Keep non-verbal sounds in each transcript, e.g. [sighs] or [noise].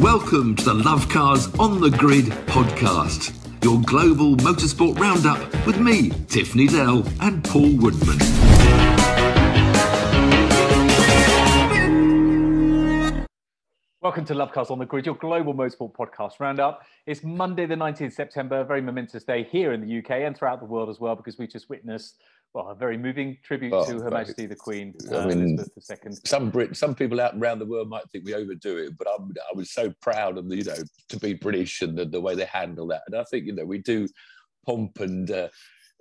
Welcome to the Love Cars on the Grid podcast, your global motorsport roundup with me, Tiff Needell, and Paul Woodman. Welcome to Love Cars on the Grid, your global motorsport podcast roundup. It's Monday, the 19th September, a very momentous day here in the UK and throughout the world as well, because we just witnessed well, a very moving tribute Oh, to Her right. Majesty the Queen, I uh, mean, Elizabeth II. some Brit, some people out around the world might think we overdo it, but I'm, I was so proud of the, you know, to be British and the, the way they handle that. And I think, you know, we do pomp and, uh,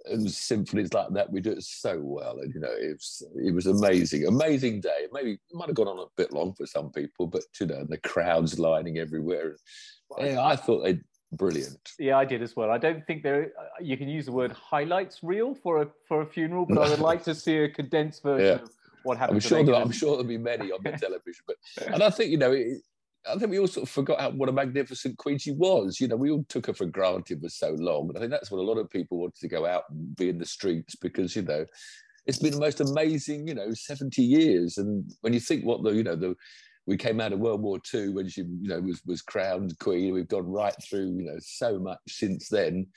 and symphonies like that. We do it so well. And, you know, it was, it was amazing, amazing day. Maybe it might have gone on a bit long for some people, but, you know, and the crowds lining everywhere. Yeah, I thought they brilliant. Yeah, I did as well. I don't think there. uh, You can use the word highlights reel for a for a funeral, but I would like to [laughs] see a condensed version Yeah. of what happened. I'm sure, i'm sure there'll be many on the [laughs] television, but and I think you know, it, I think we all sort of forgot how, what a magnificent queen she was. You know, we all took her for granted for so long, and I think that's what a lot of people wanted to go out and be in the streets because you know, it's been the most amazing, you know, 70 years. And when you think what the, you know, the we came out of World War II when she, you know, was was crowned queen. We've gone right through, you know, so much since then.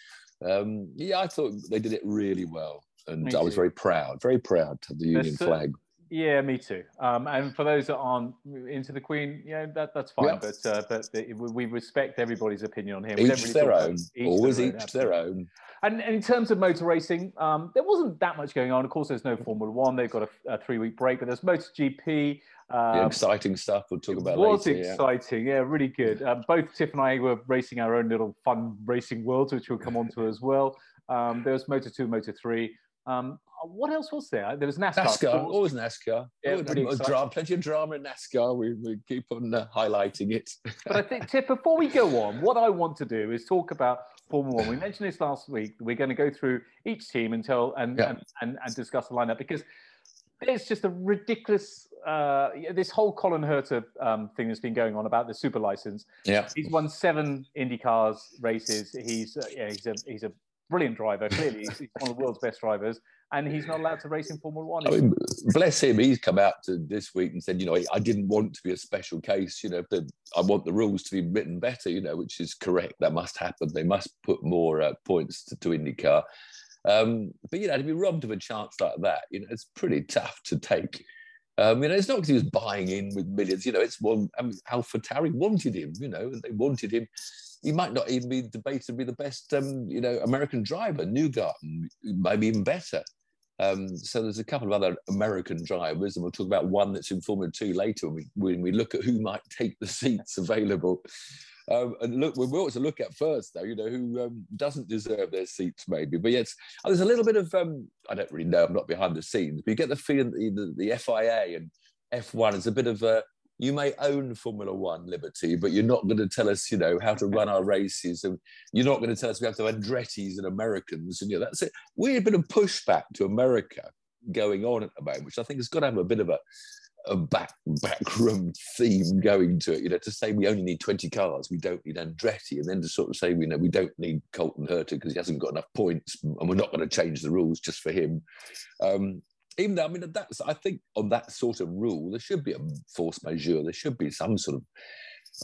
Um, yeah, I thought they did it really well, and I was very proud, very proud to have the Union flag. Yeah, me too. Um, and for those that aren't into the Queen, yeah, that, that's fine. Yeah. But uh, but the, we respect everybody's opinion on him. Each really their own. each Always their each own, their own. And, and in terms of motor racing, um, there wasn't that much going on. Of course, there's no Formula One. They've got a, a three-week break, but there's MotoGP. The Um, exciting stuff we'll talk it about was later. exciting, yeah. really good. Um, both Tiff and I were racing our own little fun racing worlds, which we'll come on to as well. Um, there was Moto 2, Moto 3. Um, what else was there? There was NASCAR. NASCAR, always NASCAR. Yeah, Always- pretty always drama, plenty of drama in NASCAR. We, we keep on uh, highlighting it. [laughs] But I think, Tiff, before we go on, what I want to do is talk about Formula One. We mentioned this last week. We're going to go through each team and tell and, Yeah. and, and, and discuss the lineup because it's just a ridiculous. Uh, this whole Colin Herta um, thing that's been going on about the super license. yeah. He's won seven IndyCars races. He's uh, yeah, he's a he's a brilliant driver. Clearly, he's one of the world's best drivers, and he's not allowed to race in Formula One. I mean, bless him. He's come out to this week and said, you know, I didn't want to be a special case. You know, the, I want the rules to be written better. You know, which is correct. That must happen. They must put more uh, points to, to IndyCar. Um, but you know, to be robbed of a chance like that, you know, it's pretty tough to take. Um, you know, it's not because he was buying in with millions. You know, it's one. I mean, AlphaTauri wanted him. You know, they wanted him. He might not even be debated to be the best, um, you know, American driver. Newgarden, maybe even better. Um, so there's a couple of other American drivers, and we'll talk about one that's in Formula Two later when we when we look at who might take the seats available. Um, and look, we ought to look at first, though, you know, who um, doesn't deserve their seats, maybe. But yes, oh, there's a little bit of um, I don't really know. I'm not behind the scenes, but you get the feeling that the, the FIA and F1 is a bit of a you may own Formula One liberty, but you're not going to tell us, you know, how to run our races, and you're not going to tell us we have to have Andretti's and Americans, and you know, that's it. Weird bit of pushback to America going on at the moment, which I think has got to have a bit of a, a back backroom theme going to it. You know, to say we only need 20 cars, we don't need Andretti, and then to sort of say, you know, we don't need Colton Herta because he hasn't got enough points, and we're not going to change the rules just for him. Um, even though I mean that's I think on that sort of rule there should be a force majeure. There should be some sort of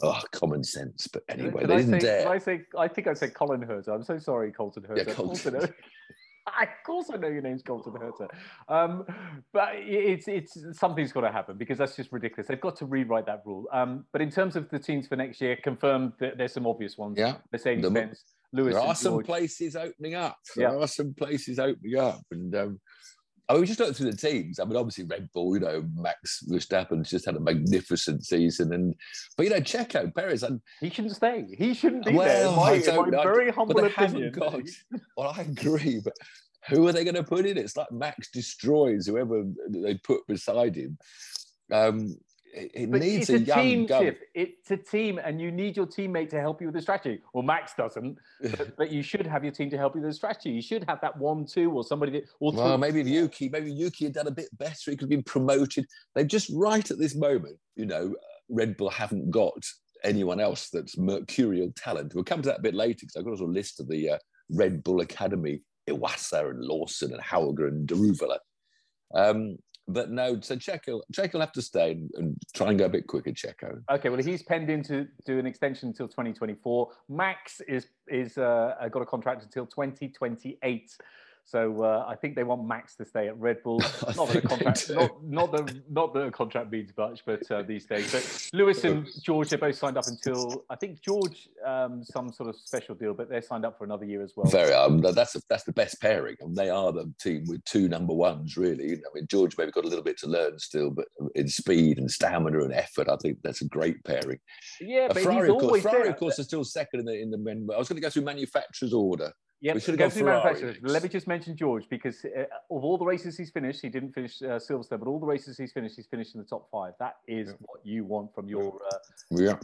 oh, common sense. But anyway, Did they I didn't say, dare. I say? I think I said Colin Herta. I'm so sorry, Colton Herta. Yeah, Of course I Colton. know- [laughs] of course, I know your name's Colton Herta. Um, but it's it's something's got to happen because that's just ridiculous. They've got to rewrite that rule. Um, but in terms of the teams for next year, confirmed that there's some obvious ones. Yeah, Mercedes The- Benz, Lewis, there are some places opening up. There Yeah. are some places opening up, and um, I mean, we just looked through the teams. I mean, obviously Red Bull, you know, Max Verstappen's just had a magnificent season, and but you know, Checo Perez, and He shouldn't stay. He shouldn't be there. Well, my, I don't my very humble opinion. got. [laughs] Well, I agree, but who are they going to put in? It's like Max destroys whoever they put beside him. Um, it, needs it's a, a, young team, gun. It's a team, and you need your teammate to help you with the strategy. Well, Max doesn't, [laughs] but, but you should have your team to help you with the strategy. You should have that one, two, or somebody that. Or Well, maybe Yuki, maybe Yuki had done a bit better. He could have been promoted. They've just right at this moment, you know, Red Bull haven't got anyone else that's mercurial talent. We'll come to that a bit later because I've got a list of the uh, Red Bull Academy, Iwasa and Lawson and Hauger and Daruvala. Um, but no, so Checo, Checo will have to stay and, and, try and go a bit quicker, Checo. Okay, well, he's penned in to do an extension until 2024. Max is is uh, got a contract until 2028. So uh, I think they want Max to stay at Red Bull. [laughs] Not that, contract, not, not, the not the contract means much, but uh, these days. But Lewis and George, they both signed up until I think George um, some sort of special deal, but they're signed up for another year as well. Very. Um, that's a, that's the best pairing. I mean, they are the team with two number ones, really. I mean, George maybe got a little bit to learn still, but in speed and stamina and effort, I think that's a great pairing. Yeah, but Ferrari, he's of course, always Ferrari, there. of course, are still second in the in the. I was going to go through manufacturer's order. Yeah, we should have gone manufacturers. Let me just mention George because uh, of all the races he's finished, he didn't finish uh, Silverstone, but all the races he's finished, he's finished in the top five. That is Yeah. what you want from your. Uh, Yeah.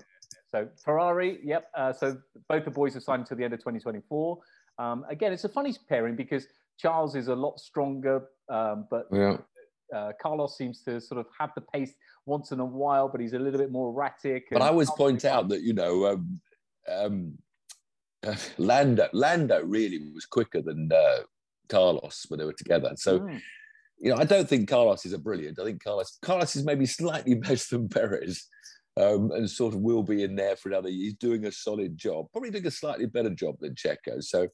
so Ferrari, yep. Uh, so both the boys have signed until the end of 2024. Um, again, it's a funny pairing because Charles is a lot stronger, um, but Yeah. uh, Carlos seems to sort of have the pace once in a while, but he's a little bit more erratic. But I always point out that you know um, um, [laughs] Lando Lando really was quicker than uh, Carlos when they were together. So Mm. you know I don't think Carlos is a brilliant. I think Carlos Carlos is maybe slightly [laughs] better than Perez. Um, and sort of will be in there for another. Year. He's doing a solid job, probably doing a slightly better job than Checo. So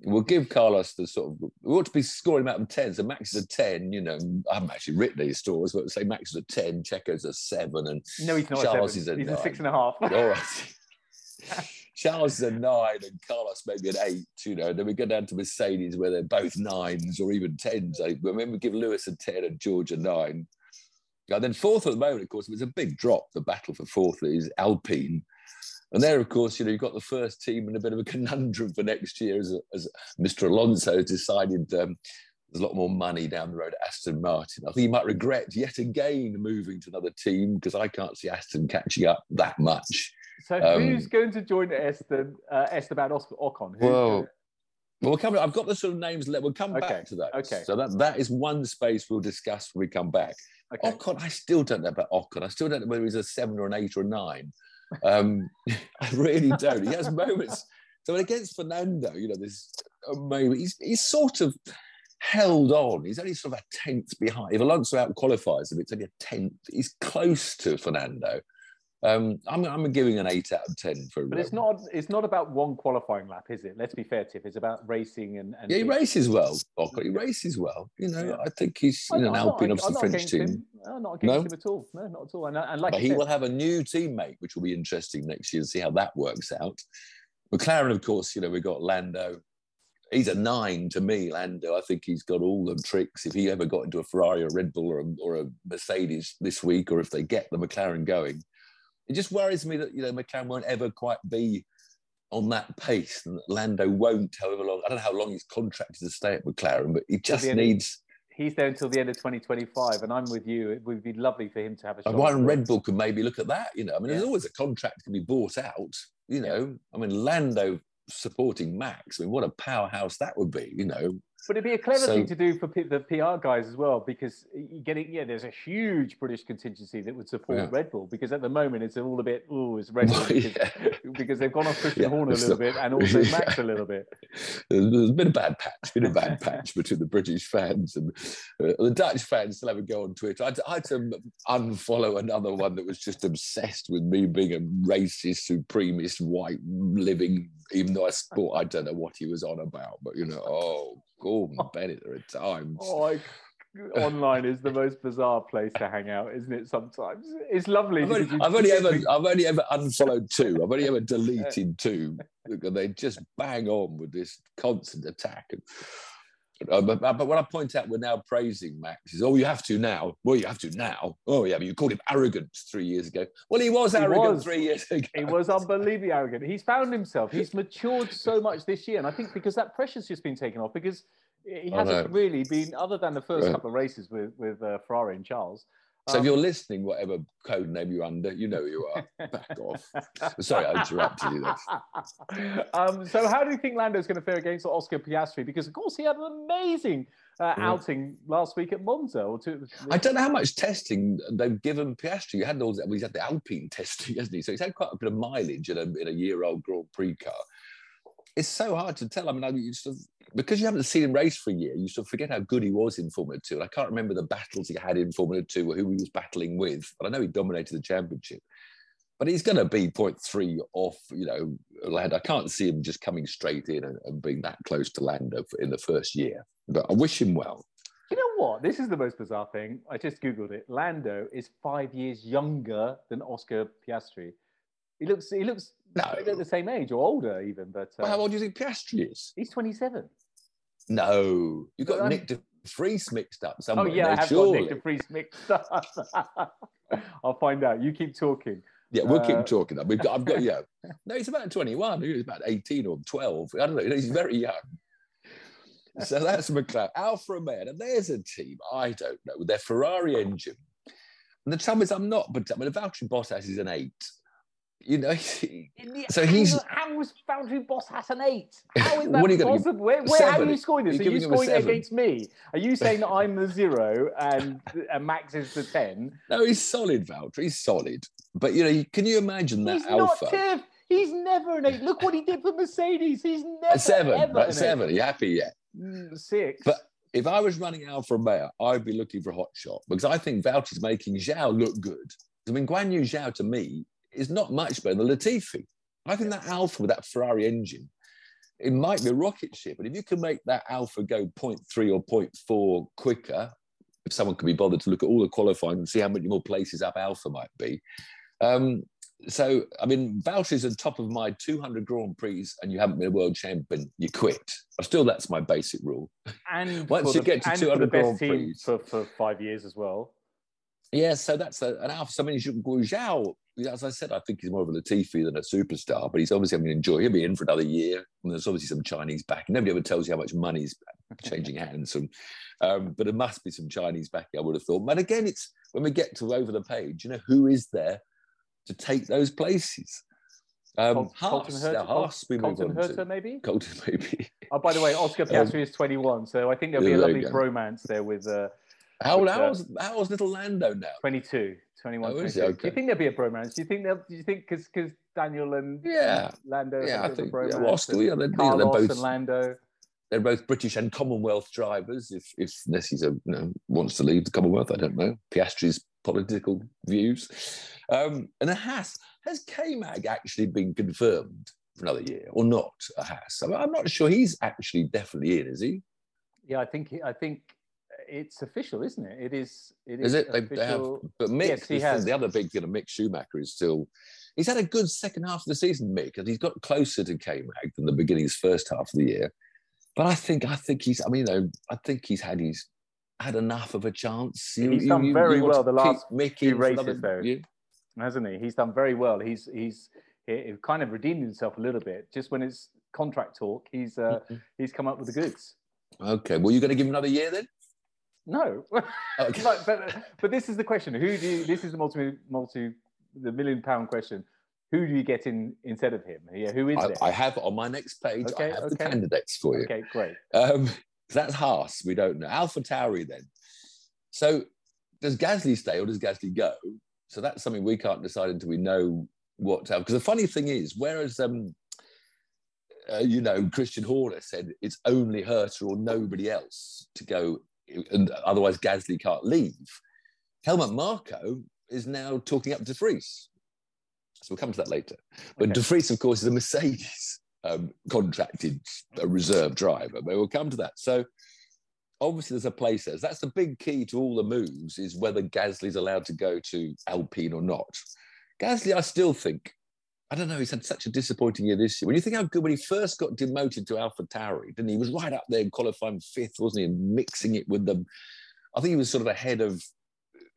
we'll give Carlos the sort of we ought to be scoring him out of ten. So Max is a ten. You know, I haven't actually written these scores, but say Max is a ten, Checo's a seven, and No, he's not. Charles a is seven. a he's a six and a half. all [laughs] right. Charles is a nine and Carlos maybe an eight, you know. Then we go down to Mercedes where they're both nines or even tens. I remember we give Lewis a 10 and George a nine. And then fourth at the moment, of course, it was a big drop. The battle for fourth is Alpine. And there, of course, you know, you've got the first team in a bit of a conundrum for next year as, as Mr. Alonso decided um, there's a lot more money down the road at Aston Martin. I think he might regret yet again moving to another team because I can't see Aston catching up that much. So Um, who's going to join Esteban, uh, Esteban Ocon? Who's Well, Well, we'll come. I've got the sort of names. We'll come Okay, back to that. okay. So that that is one space we'll discuss when we come back. okay. Ocon, I still don't know about Ocon. I still don't know whether he's a seven or an eight or a nine. Um, [laughs] I really don't. He has moments. So against Fernando, you know, this amazing. He's he's sort of held on. He's only sort of a tenth behind. If Alonso out qualifies him, it's only a tenth. He's close to Fernando. Um, I'm, I'm giving an eight out of ten for. But it's not. It's not about one qualifying lap, is it? Let's be fair, Tiff. It's about racing and. and Yeah, he races well. He races well. You know, Yeah. I think he's know, an Alpine, not- the French team. Him. I'm not against No? him at all. No, not at all. And, and like but he said, will have a new teammate, which will be interesting next year to see how that works out. McLaren, of course, you know, we've got Lando. He's a nine to me, Lando. I think he's got all the tricks. If he ever got into a Ferrari or a Red Bull or a, or a Mercedes this week, or if they get the McLaren going, it just worries me that, you know, McLaren won't ever quite be on that pace and that Lando won't, however long. I don't know how long he's contracted to stay at McLaren, but he just needs. he's there until the end of 2025, and I'm with you. It would be lovely for him to have a shot. And Red Bull could maybe look at that. You know, I mean, there's always a contract can be bought out. You know, I mean, Lando supporting Max. I mean, what a powerhouse that would be. You know, But it'd be a clever So- thing to do for P- the PR guys as well, because you getting yeah, there's a huge British contingency that would support Yeah. Red Bull, because at the moment it's all a bit oh, it's Red [laughs] Bull because, Yeah. because they've gone off Christian Yeah, Horner a little not- bit and [laughs] also. Max a little bit. there's, been a bad patch, been a bad [laughs] patch between the British fans and uh, the Dutch fans. Still have a go on Twitter. I had, to, I had to unfollow another one that was just obsessed with me being a racist, supremacist, white living. Even though I sport, I don't know what he was on about, but you know, oh, Gordon [laughs] Bennett, there are times. Oh, I, online is the most bizarre place to hang out, isn't it? Sometimes it's lovely. I've only, I've only ever I've only ever unfollowed two. I've only ever [laughs] deleted two. Because they just bang on with this constant attack. And, but, but when I point out we're now praising Max, is oh you have to now. Well, you have to now. Oh yeah, but you called him arrogant three years ago. Well, he was He arrogant was. three years ago. He was unbelievably arrogant. He's found himself. He's matured so much this year, and I think because that pressure's just been taken off. Because he hasn't really been, other than the first Right. couple of races with with uh, Ferrari and Charles. So if um, you're listening, whatever code name you're under, you know who you are. [laughs] Back off. Sorry, I interrupted you there. [laughs] um, so how do you think Lando's going to fare against Oscar Piastri? Because of course he had an amazing uh, Yeah. outing last week at Monza. Or two, I don't know how much testing they've given Piastri. You had all that. Well, he's had the Alpine testing, [laughs] hasn't he? So he's had quite a bit of mileage in a, in a year-old Grand Prix car. It's so hard to tell. I mean, I, you sort of, because you haven't seen him race for a year, you sort of forget how good he was in Formula Two. And I can't remember the battles he had in Formula Two or who he was battling with, but I know he dominated the championship. But he's going to be 0.3 off, you know, Lando. I can't see him just coming straight in and, and being that close to Lando in the first year. But I wish him well. You know what? This is the most bizarre thing. I just googled it. Lando is five years younger than Oscar Piastri. He looks he looks No. the same age or older even, but uh, Well, how old do you think Piastri is? he's 27. No, you've got Um, Nick De Vries mixed up Oh somewhere. yeah, I have surely. got Nick De Vries mixed up. [laughs] I'll find out. You keep talking. Yeah, we'll Uh, keep talking. We've got, I've got, yeah. [laughs] No, he's about 21. He's about 18 or 12. I don't know. He's very young. So that's McLaren. Alfa Romeo. And there's a team, I don't know, their Ferrari engine. And the trouble is, I'm not, but I mean, the Valtteri Bottas is an eight. You know, [laughs] So he's- how was Valtteri Bottas an eight? [laughs] How is that What are you possible? Where, where, how are you scoring this? You're Are you giving him a scoring it against me? Are you saying that I'm the [laughs] zero and, and Max is the ten? no, he's solid, Valtteri. He's solid. But, you know, can you imagine that He's Alpha? not Tiff. He's never an eight. Look what he did for Mercedes. He's never A seven. ever seven. Are you happy yet? eight. Mm, Six. But if I was running Alfa Romeo, I'd be looking for a hot shot because I think Valtteri's making Zhou look good. I mean, Guan Yu Zhou to me is not much better than Latifi. I think that Alfa with that Ferrari engine, it might be a rocket ship, but if you can make that Alfa go 0.3 or 0.4 quicker, if someone could be bothered to look at all the qualifying and see how many more places up Alfa might be. Um, so, I mean, Valtteri's on top of my 200 Grand Prix and you haven't been a world champion, you quit. Still, that's my basic rule. and [laughs] once you the, get to and for the 200 Grand Prix. for, for five years as well. Yeah, so that's a, an alpha. So, I mean, Zhou, as I said, I think he's more of a Latifi than a superstar, but he's obviously going to enjoy. He'll be in for another year. And there's obviously some Chinese back. Nobody ever tells you how much money's changing hands. And, um, but there must be some Chinese backing, I would have thought. But again, it's when we get to over the page, you know, who is there to take those places? Um, Haas, Colton Haas we move on Herta, to. maybe. Colton, [laughs] maybe. Oh, by the way, Oscar Um, is 21, so I think there'll be yeah, a lovely bromance there with uh, How, But, uh, how's, how's little Lando now? 22, 21, Oh? 22. Do Okay. you think there'll be a bromance? Do you think they'll? Do you think because because Daniel and Yeah. Lando Yeah, I think yeah, bromance, well, still, yeah, they're, Carlos they're both and Lando. they're both British and Commonwealth drivers. If if Nessie's a, you know, wants to leave the Commonwealth, I don't know Piastri's political views. Um, and a Haas has K-Mag actually been confirmed for another year or not? A Haas. I mean, I'm not sure he's actually definitely in, is he? Yeah, I think he- I think it's official, isn't it? It is. It Is is it? They, they have, but Mick, Yes, he the, has. the other big thing, Mick Schumacher is still. He's had a good second half of the season, Mick, and he's got closer to K-Mag than the beginning of his first half of the year. But I think, I think he's. I mean, you know, I think he's had his had enough of a chance. He's done very want well the last Mick few races, another though. hasn't he? He's done very well. He's he's he, kind of redeemed himself a little bit. Just when it's contract talk, he's uh, Mhm. he's come up with the goods. Okay, well, you're going to give him another year then? No, Okay. [laughs] Like, but but this is the question. Who do you, this is the multi multi the million pound question. Who do you get in instead of him? Yeah, who is I, there? I have on my next page. Okay, I have the okay. candidates for you. okay, great. Um, that's Haas. We don't know. Alpha Tauri then. So does Gasly stay or does Gasly go? So that's something we can't decide until we know what. Because the funny thing is, whereas um, uh, you know Christian Horner said it's only Herta or nobody else to go, and otherwise Gasly can't leave. Helmut Marko is now talking up De Vries. So we'll come to that later. But Okay. De Vries, of course, is a Mercedes um, contracted uh, reserve driver. But we'll come to that. So obviously there's a place there. That's the big key to all the moves is whether Gasly's allowed to go to Alpine or not. Gasly, I still think, I don't know, he's had such a disappointing year this year. When you think how good when he first got demoted to Alpha Tauri, didn't he? He was right up there qualifying fifth, wasn't he? And mixing it with them. I think he was sort of ahead of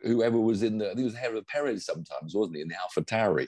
whoever was in the, I think he was ahead of Perez sometimes, wasn't he, in the Alpha Tauri.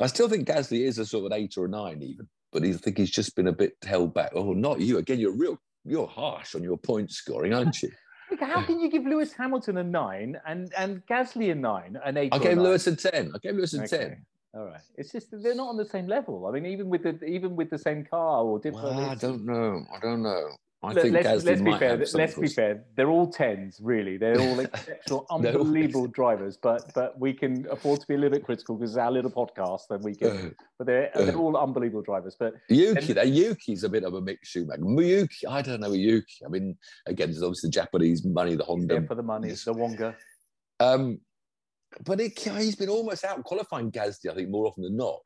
I still think Gasly is a sort of an eight or a nine even, but I think he's just been a bit held back. Oh, not you. Again, you're real, you're harsh on your point scoring, aren't you? [laughs] How can you give Lewis Hamilton a nine and and Gasly a nine, an eight? I gave? Lewis a 10. I gave Lewis a Okay. 10. All right. It's just that they're not on the same level. I mean, even with the even with the same car or different. Well, I don't know. I don't know. I Look, think let's, let's be fair. Let's be course. fair. They're all tens, really. They're all [laughs] exceptional, unbelievable drivers. But but we can afford to be a little bit critical because it's our little podcast, Then we can. But they're they're all unbelievable drivers. But Yuki, And- Yuki's a bit of a mixed Schumacher. Yuki, I don't know Yuki. I mean, again, there's obviously the Japanese money, the Honda. there for the money, the Wonga. Um, but it, he's been almost out qualifying Gasly, I think, more often than not.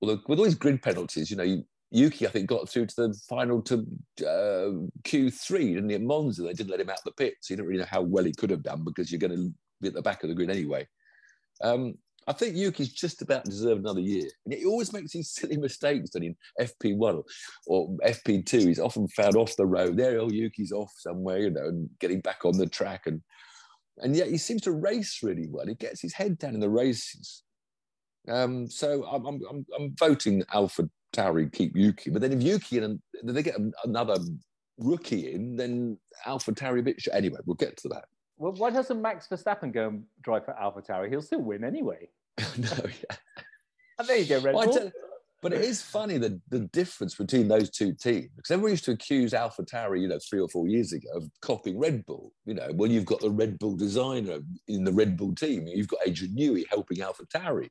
Although with all his grid penalties, you know, Yuki, I think, got through to the final to uh, Q3, didn't he, at Monza? They didn't let him out of the pit, so you don't really know how well he could have done because you're going to be at the back of the grid anyway. Um, I think Yuki's just about deserved another year. And he always makes these silly mistakes that in FP1 or FP2, he's often found off the road. There, oh, Yuki's off somewhere, you know, and getting back on the track. And and yet he seems to race really well. He gets his head down in the races. Um, so I'm, I'm, I'm, I'm voting Alpha Tauri keep Yuki. But then if Yuki and then they get another rookie in, then Alpha Tauri bit. Anyway, we'll get to that. Well, why doesn't Max Verstappen go and drive for Alpha Tower? He'll still win anyway. [laughs] no, yeah. And there you go, Red Bull. But it is funny the, the difference between those two teams because everyone used to accuse Alpha Tauri, you know, three or four years ago of copying Red Bull. You know, well, you've got the Red Bull designer in the Red Bull team, you've got Adrian Newey helping Alpha Tauri.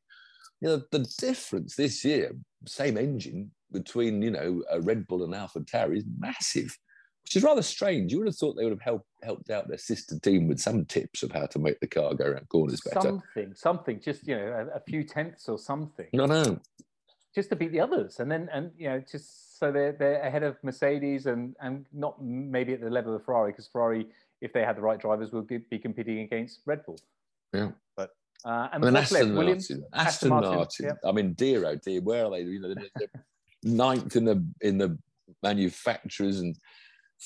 You know, the difference this year, same engine between you know a Red Bull and Alpha Tauri is massive, which is rather strange. You would have thought they would have helped helped out their sister team with some tips of how to make the car go around corners better. Something, something, just you know, a, a few tenths or something. No, no. Just to beat the others, and then and you know just so they're they're ahead of Mercedes and and not maybe at the level of Ferrari because Ferrari, if they had the right drivers, would be, be competing against Red Bull. Yeah. But uh, and I mean, what's left? Aston Williams, Martin. Aston Aston Martin, Martin. yeah. I mean, dear oh dear, where are they? You know, they're, they're ninth in the in the manufacturers and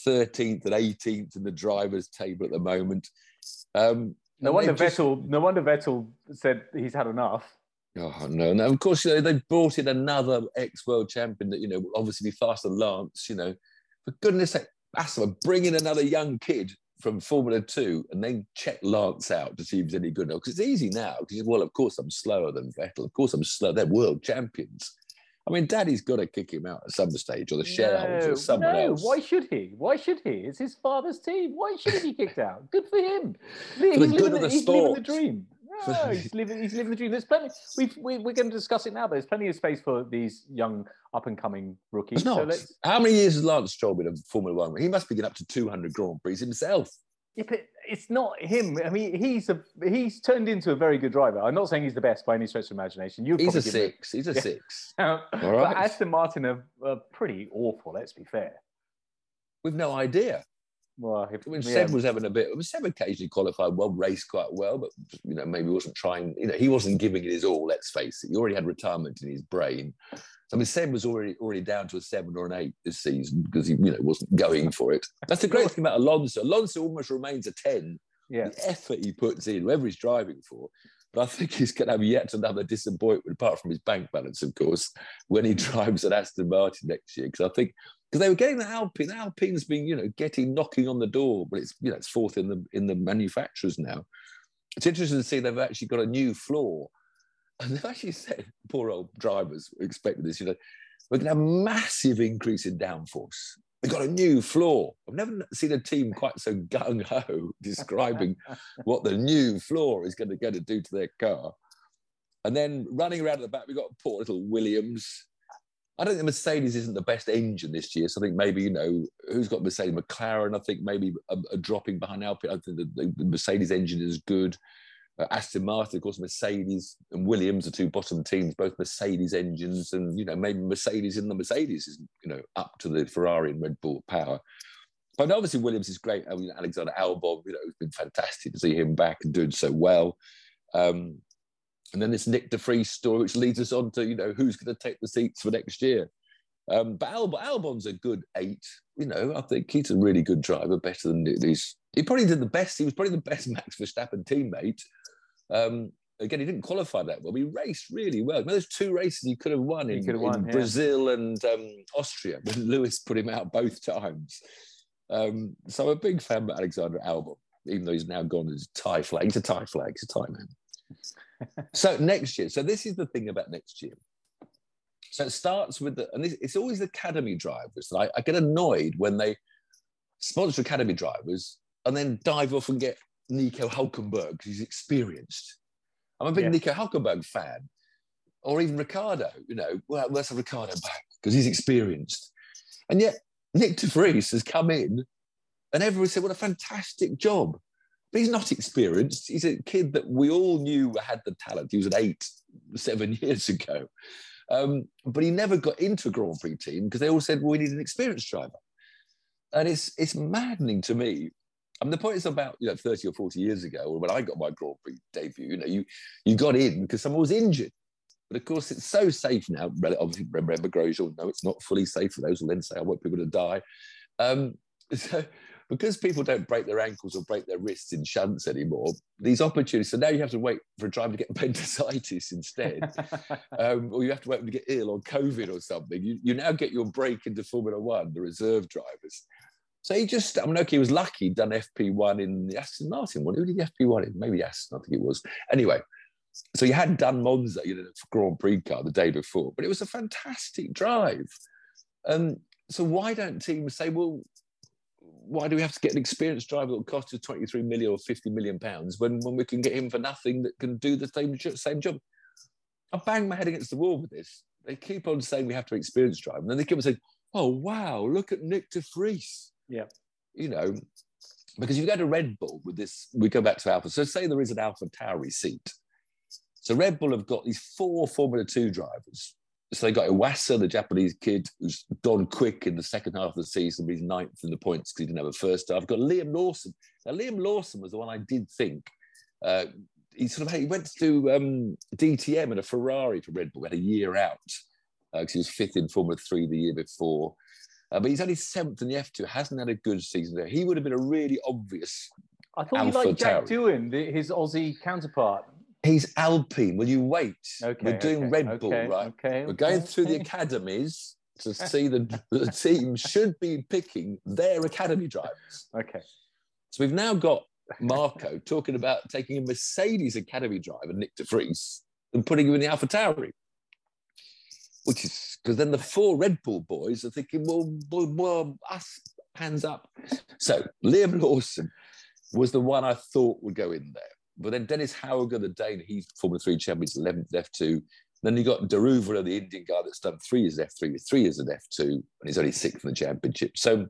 thirteenth and eighteenth in the drivers' table at the moment. Um, No wonder just- Vettel. No wonder Vettel said he's had enough. Oh no! And of course, you know they've brought in another ex-world champion that you know will obviously be faster than Lance. You know, for goodness' sake, Aston, bring in another young kid from Formula Two, and then check Lance out to see if he's any good. Because it's easy now. Because well, of course I'm slower than Vettel. Of course I'm slow. They're world champions. I mean, Daddy's got to kick him out at some stage, or the shareholders, or someone no, else. why should he? Why should he? It's his father's team. Why should he be kicked out? Good for him. He's, the living, good of the he's living the dream. No, ah, he's [laughs] living. He's living the dream. There's plenty. We've, we, we're going to discuss it now. But there's plenty of space for these young up and coming rookies. So let's. How many years has Lance Stroll been in Formula One? He must be getting up to 200 Grand Prix himself. Yeah, but it's not him. I mean, he's a he's turned into a very good driver. I'm not saying he's the best by any stretch of imagination. You'd He's a probably give him- six. He's a [laughs] Yeah. six. but. Aston Martin are, are pretty awful. Let's be fair. We've no idea. Well, if, I mean, yeah, Seb was having a bit. I mean, Seb occasionally qualified well, raced quite well, but you know maybe wasn't trying. You know, he wasn't giving it his all. Let's face it. He already had retirement in his brain. So I mean, Seb was already already down to a seven or an eight this season because he, you know, wasn't going for it. That's the great thing about Alonso. Alonso almost remains a ten. yeah. The effort he puts in, whoever he's driving for. But I think he's going to have yet another disappointment, apart from his bank balance, of course, when he [laughs] drives at Aston Martin next year. Because I think because they were getting the Alpine, the Alpine's been you know getting knocking on the door, but it's you know it's fourth in the in the manufacturers now. It's interesting to see they've actually got a new floor, and they've actually said poor old drivers expected this. You know, we're going to have a massive increase in downforce. They've got a new floor. I've never seen a team quite so gung ho [laughs] describing [laughs] what the new floor is going to go to do to their car. And then running around at the back, we've got poor little Williams. I don't think Mercedes isn't the best engine this year. So I think maybe, you know, who's got Mercedes? McLaren, I think maybe a, a dropping behind Alpine. I think the, the Mercedes engine is good. Uh, Aston Martin, of course, Mercedes and Williams are two bottom teams, both Mercedes engines. And, you know, maybe Mercedes in the Mercedes is, you know, up to the Ferrari and Red Bull power. But obviously, Williams is great. I mean, Alexander Albon, you know, it's been fantastic to see him back and doing so well. Um, and then this Nick De Vries story, which leads us on to, you know, who's going to take the seats for next year. Um, but Albon, Albon's a good eight. You know, I think he's a really good driver, better than he's. He probably did the best. He was probably the best [laughs] Max Verstappen teammate. Um, again, he didn't qualify that well. He raced really well. Mean, there's two races he could have won in, could have in won, yeah. Brazil and um, Austria [laughs] when Lewis put him out both times. Um, so I'm a big fan of Alexander Albon, even though he's now gone as a Thai flag. He's a Thai flag. He's a Thai man [laughs] so next year, so this is the thing about next year. So it starts with the, and this, it's always the academy drivers. And I, I get annoyed when they sponsor academy drivers, and then dive off and get Nico Hulkenberg because he's experienced. I'm a big Yeah. Nico Hulkenberg fan, or even Ricciardo. You know, well, let's have Ricciardo back because he's experienced. And yet, Nick De Vries has come in, and everyone said, "What a fantastic job!" But he's not experienced. He's a kid that we all knew had the talent. He was an eight, seven [laughs] years ago, um, but he never got into a Grand Prix team because they all said, "Well, we need an experienced driver." And it's it's maddening to me I mean, the point is about you know 30 or 40 years ago, or when I got my Grand Prix debut, you know, you you got in because someone was injured. But of course, it's so safe now. Obviously, remember Grosjean, no, it's not fully safe for those who then say, I want people to die. Um, [laughs] so, because people don't break their ankles or break their wrists in shunts anymore, these opportunities. So now you have to wait for a driver to get [laughs] appendicitis instead, [laughs] um, or you have to wait to get ill or COVID or something. You, you now get your break into Formula One, the reserve drivers. So he just, I mean, okay, he was lucky, he'd done FP1 in the Aston Martin one. Who did the FP1 in? Maybe Aston, I think it was. Anyway, so you had done Monza, you know, Grand Prix car the day before, but it was a fantastic drive. Um, so why don't teams say, well, why do we have to get an experienced driver that will cost us 23 million or 50 million pounds when, when we can get him for nothing that can do the same, same job? I bang my head against the wall with this. They keep on saying we have to experience drive, and then they keep on saying, "Oh wow, look at Nick De Vries." Yeah. you know, because you go to Red Bull with this. We go back to Alpha. So say there is an Alpha Tauri seat. So Red Bull have got these four Formula Two drivers. So they got Iwasa, the Japanese kid, who's gone quick in the second half of the season, he's ninth in the points because he didn't have a first half. I've got Liam Lawson. Now Liam Lawson was the one I did think. Uh, he sort of he went to um, DTM in a Ferrari for Red Bull, had a year out because he was fifth in Formula Three the year before. Uh, but he's only seventh in the F2, hasn't had a good season there. He would have been a really obvious. I thought you Alpha liked Jack Doohan, his Aussie counterpart. He's Alpine. Will you wait? Okay, We're doing okay, Red Bull, right? Okay, We're going okay, [laughs] through the academies to see the, the [laughs] team should be picking their academy drivers. Okay. So we've now got Marko talking about taking a Mercedes academy driver, Nick De Vries, and putting him in the Alpha Tauri. Which is because then the four Red Bull boys are thinking, well, well, well, us, hands up. So Liam Lawson was the one I thought would go in there. But then Dennis Hauger, the Dane, he's Formula 3 champion, 11th F2. Then you got Daruvala, the Indian guy that's done three years F3, with three years at F2, and he's only sixth in the championship. So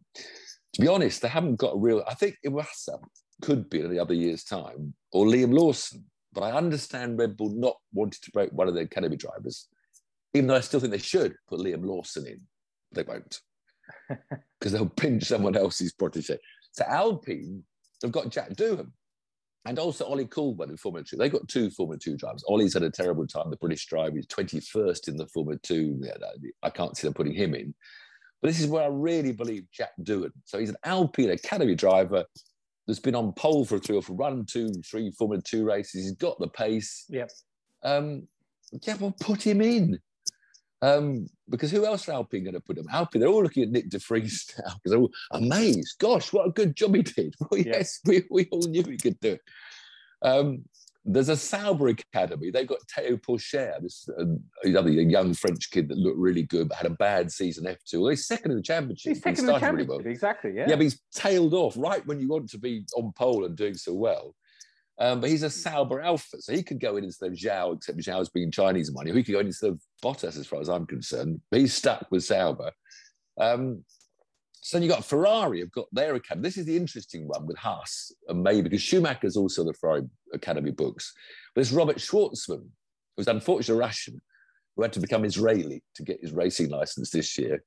to be honest, they haven't got a real. I think Iwasa could be in the other year's time, or Liam Lawson. But I understand Red Bull not wanting to break one of their academy drivers, even though I still think they should put Liam Lawson in. They won't, [laughs] because they'll pinch someone else's protege. So Alpine, they've got Jack Doohan. And also Ollie Coolman in Formula 2. They've got two Formula 2 drivers. Ollie's had a terrible time, the British driver. He's 21st in the Formula 2. I can't see them putting him in. But this is where I really believe Jack Doohan. So he's an Alpine Academy driver that's been on pole for three or four, run two, three Formula 2 races. He's got the pace. Yep. Um, yeah, well, put him in. Um, because who else are Alpine going to put him? Alpine, they're all looking at Nick De Vries [laughs] now because they're all amazed. Gosh, what a good job he did. [laughs] Well, Yeah. yes, we, we all knew he could do it. Um, there's a Sauber Academy. They've got Theo Pourchaire, this uh, another young French kid that looked really good but had a bad season F2. Well, he's second in the championship. He's He in the started really championship. well. Exactly. Yeah. Yeah, but he's tailed off right when you want to be on pole and doing so well. Um, but he's a Sauber Alpha, so he could go in instead of Zhou, except Zhou's being Chinese money. He could go in instead of Bottas, as far as I'm concerned. But he's stuck with Sauber. Um, so then you got Ferrari, have got their academy. This is the interesting one with Haas and maybe because Schumacher's also the Ferrari Academy books. But it's Robert Shwartzman, who's unfortunately Russian, who had to become Israeli to get his racing license this year.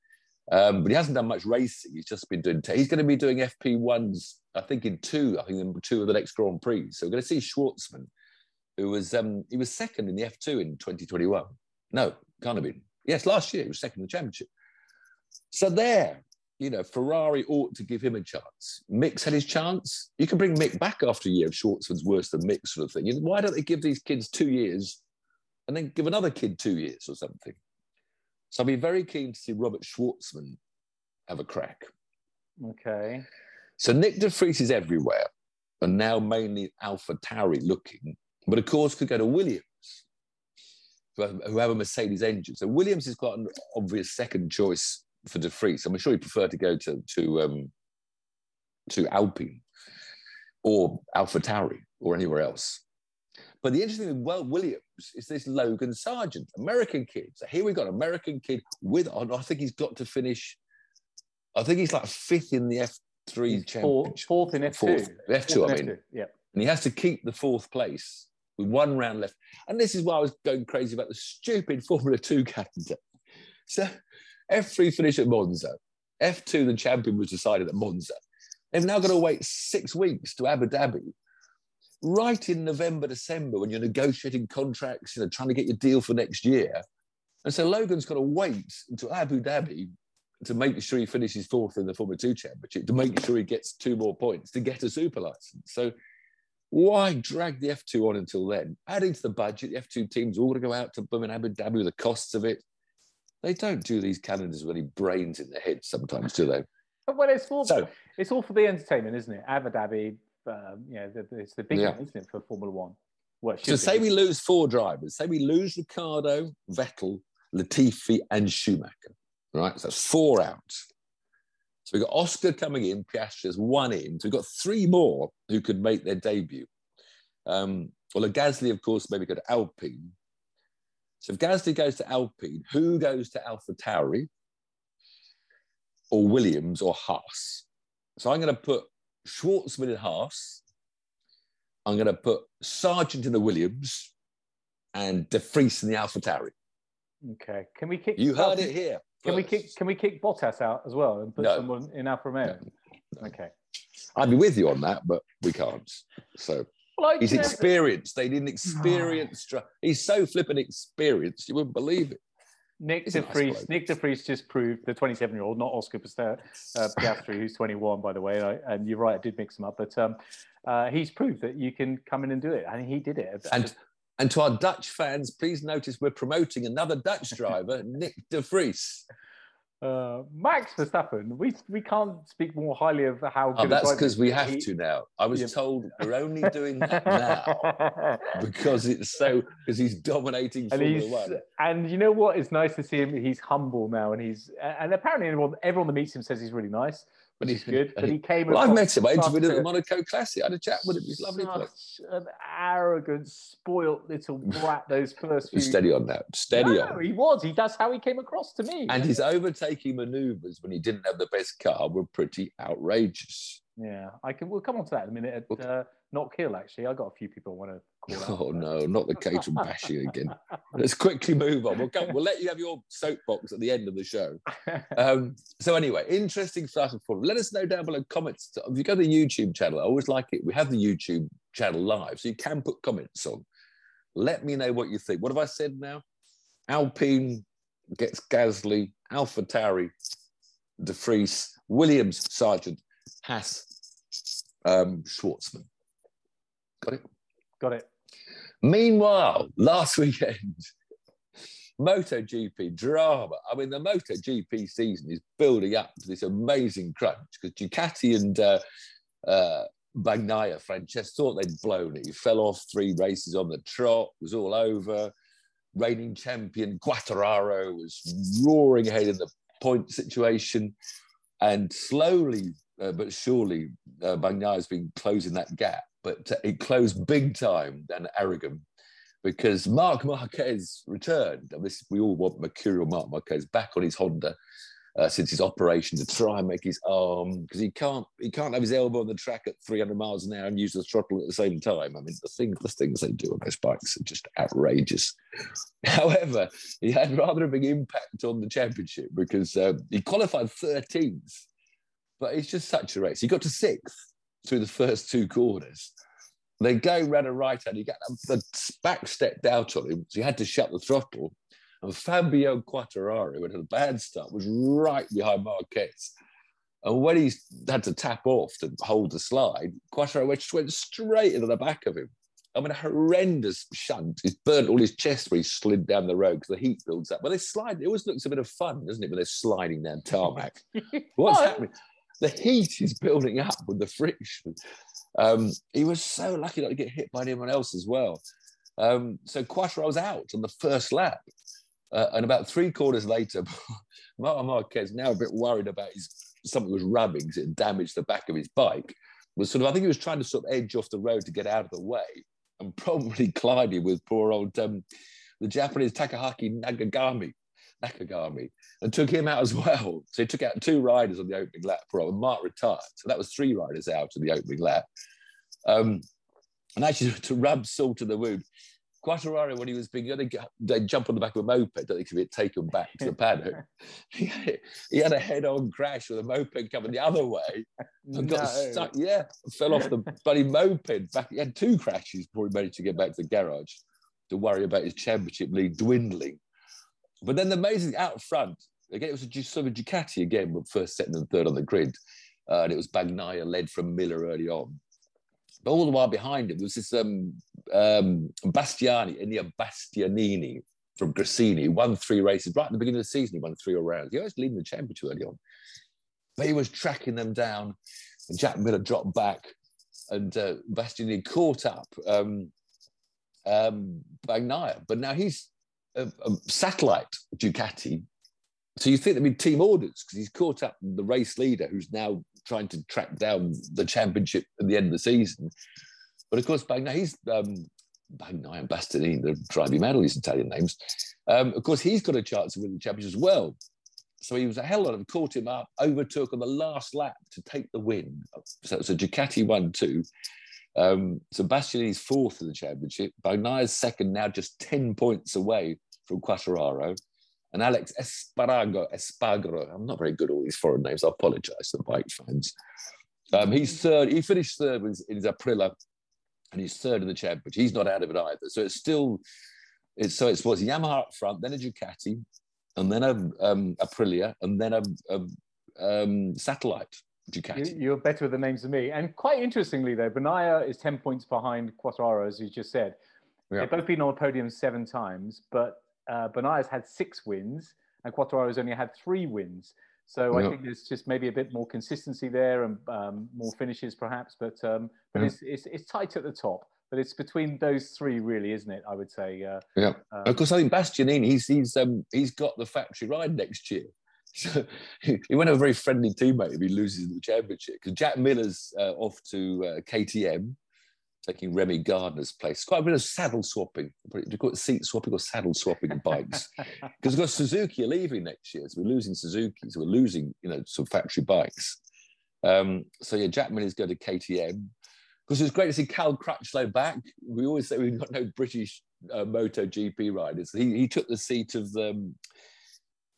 Um, but he hasn't done much racing. He's just been doing. He's going to be doing FP1s, I think, in two. I think in two of the next Grand Prix. So we're going to see Shwartzman, who was um, he was second in the F2 in 2021. No, can't have been. Yes, last year he was second in the championship. So there, you know, Ferrari ought to give him a chance. Mick's had his chance. You can bring Mick back after a year if Shwartzman's worse than Mick, sort of thing. You know, why don't they give these kids two years and then give another kid two years or something? So I'll be very keen to see Robert Shwartzman have a crack. Okay. So Nick De Vries is everywhere, and now mainly Alpha Tauri looking, but of course could go to Williams, who have, who have a Mercedes engine. So Williams is quite an obvious second choice for De Vries. I'm sure he'd prefer to go to to um, to Alpine or AlphaTauri or anywhere else. But the interesting thing with Williams is this Logan Sargeant, American kid. So here we got American kid with, oh, I think he's got to finish, I think he's like fifth in the F3 championship. Fourth in F2. F2, I mean. F2, Yeah. And he has to keep the fourth place with one round left. And this is why I was going crazy about the stupid Formula 2 calendar. So F3 finished at Monza. F2, the champion was decided at Monza. They've now got to wait six weeks to Abu Dhabi. Right in November, December, when you're negotiating contracts, you know, trying to get your deal for next year. And so Logan's got to wait until Abu Dhabi to make sure he finishes fourth in the Formula 2 championship, to make sure he gets two more points to get a super license. So why drag the F2 on until then? Adding to the budget, the F2 teams all going to go out to Birmingham, Abu Dhabi with the costs of it. They don't do these calendars with any brains in their heads sometimes, do they? Well, it's for So- it's all for the entertainment, isn't it? Abu Dhabi, um, you know, the, it's the big Yeah. one, isn't it, for Formula One? Well, So should say we lose four drivers. Say we lose Ricciardo, Vettel, Latifi, and Schumacher. Right, so that's four out. So we've got Oscar coming in, Piastri's one in. So we've got three more who could make their debut. Um, well, a Gasly, of course, maybe go to Alpine. So if Gasly goes to Alpine, who goes to Alpha Tauri or Williams or Haas? So I'm going to put Shwartzman in Haas. I'm going to put Sargeant in the Williams and De Vries in the Alpha Tauri. Okay, can we kick? You heard it here. Can we kick? Can we kick Bottas out as well and put No. someone in Alfa Romeo? No. Okay. I'd be with you on that, but we can't. So Well, he's you experienced. They didn't [sighs] experience. dri- He's so flippant experienced. You wouldn't believe it. Nick He's De Vries. Nick De Vries just proved the 27-year-old, not Oscar Piastri, uh, [laughs] Piastri, who's 21, by the way. And, I, and you're right, I did mix them up, but um, uh, he's proved that you can come in and do it, and he did it. And and to our Dutch fans, please notice we're promoting another Dutch driver, [laughs] Nick De Vries. Uh, Max Verstappen, we we can't speak more highly of how good. Oh, that's because we have he- to now. I was Yeah. told we're only [laughs] doing that now because it's so because he's dominating and Formula he's One. and you know what? It's nice to see him. He's humble now, and he's and apparently everyone everyone that meets him says he's really nice, which is good. But he came. Well, I've met him. I interviewed him at the Monaco Classic. I had a chat with him. He's lovely such an arrogant, spoilt little brat. Those first few. [laughs] Steady on that. Steady no, on. he was. He that's how he came across to me. And his overtaking manoeuvres when he didn't have the best car were pretty outrageous. yeah, I can. We'll come on to that in a minute. At, uh, not kill. Actually, I got a few people I want to. Oh no, not the Caterham bashing again. [laughs] Let's quickly move on. We'll, come, we'll let you have your soapbox at the end of the show. [laughs] Um, so anyway, interesting stuff. Let us know down below comments. If you go to the YouTube channel, I always like it. We have the YouTube channel live, so you can put comments on. Let me know what you think. What have I said now? Alpine gets Gasly, Alpha Tauri, De Vries, Williams, Sargeant, Haas, um, Shwartzman. Got it? got it. Meanwhile, last weekend, [laughs] MotoGP drama. I mean, the MotoGP season is building up to this amazing crunch because Ducati and uh, uh, Bagnaia, Francesco, thought they'd blown it. He fell off three races on the trot, was all over. Reigning champion Quartararo was roaring ahead in the point situation. And slowly uh, but surely, uh, Bagnaia has been closing that gap. But it closed big time at Aragon because Marc Marquez returned. And this we all want Mercurial Marc Marquez back on his Honda uh, since his operation to try and make his arm because he can't he can't have his elbow on the track at 300 miles an hour and use the throttle at the same time. I mean, the things the things they do on those bikes are just outrageous. [laughs] However, he had rather a big impact on the championship because uh, he qualified 13th, but it's just such a race. He got to sixth through the first two corners. They go round a right hand. He got the back stepped out on him, so he had to shut the throttle. And Fabio Quartararo, who had a bad start, was right behind Marquez. And when he had to tap off to hold the slide, Quartararo just went straight into the back of him. I mean, a horrendous shunt. He's burnt all his chest where he slid down the road because the heat builds up. But they slide. It always looks a bit of fun, doesn't it, when they're sliding down tarmac? [laughs] What's happening? The heat is building up with the friction. Um, he was so lucky not to get hit by anyone else as well. Um, so Quartararo's out on the first lap. Uh, and about three quarters later, [laughs] Martin Marquez now a bit worried about his something was rubbing because it damaged the back of his bike. Was sort of I think he was trying to sort of edge off the road to get out of the way, and [laughs] probably collided with poor old um, the Japanese Takaaki Nagagami, Nakagami, and took him out as well. [laughs] So he took out two riders on the opening lap, and Marc retired. So that was three riders out in the opening lap. Um, and actually, [laughs] to rub salt in the wound, Quartararo, when he was being, they jump on the back of a moped, don't think he'd take him back to the paddock. [laughs] he, had, a head-on crash with a moped coming the other way and got stuck. Yeah, fell off the bloody moped. Back, he had two crashes before he managed to get back to the garage to worry about his championship lead dwindling. But then the amazing out front, again, it was a sort of Ducati again, with first, second, and third on the grid. Uh, and it was Bagnaia led from Miller early on. But all the while behind him, there was this um, um, Bastiani, Enea Bastianini from Gresini, won three races right at the beginning of the season. He won three rounds. He was leading the championship early on. But he was tracking them down, and Jack Miller dropped back, and uh, Bastianini caught up um, um. But now he's a, a satellite Ducati. So you think there'd be team orders because he's caught up the race leader who's now trying to track down the championship at the end of the season. But of course, Bagnaia, he's um, Bagnaia and Bastianini, the driving medal, these Italian names. Um, of course, he's got a chance to win the championship as well. So he was a hell of them, caught him up, overtook on the last lap to take the win. So it's a Ducati one two. Um, Sebastianini's fourth in the championship. Bagnaia's second, now just 10 points away from Quartararo. And Alex Espargaro, Espargaro, I'm not very good at all these foreign names. I apologize to the bike fans. Um, he's third. He finished third in his Aprilia, and he's third in the championship. He's not out of it either. So it's still, it's so it's what's Yamaha up front, then a Ducati, and then a um, Aprilia, and then a, a um, satellite. Ducati. You're better with the names than me. And quite interestingly, though, Bagnaia is 10 points behind Quartararo, as you just said. Yeah. They've both been on the podium seven times, but uh, Bagnaia's had six wins and Quartararo's only had three wins. So yeah. I think there's just maybe a bit more consistency there and um, more finishes, perhaps. But um, but yeah. it's, it's, it's tight at the top. But it's between those three, really, isn't it? I would say. Uh, yeah. Um, of course, I think Bastianini, he's he's um, he's got the factory ride next year. [laughs] So he went a very friendly teammate if he loses the championship because Jack Miller's uh, off to uh, KTM, taking Remy Gardner's place. Quite a bit of saddle swapping. Do you call it seat swapping or saddle swapping in bikes? [laughs] Because we've got Suzuki are leaving next year, so we're losing Suzuki, so we're losing you know some factory bikes. Um, so yeah, Jackman Miller's going to KTM. Because it's great to see Cal Crutchlow back. We always say we've got no British uh, MotoGP riders. He, he took the seat of um,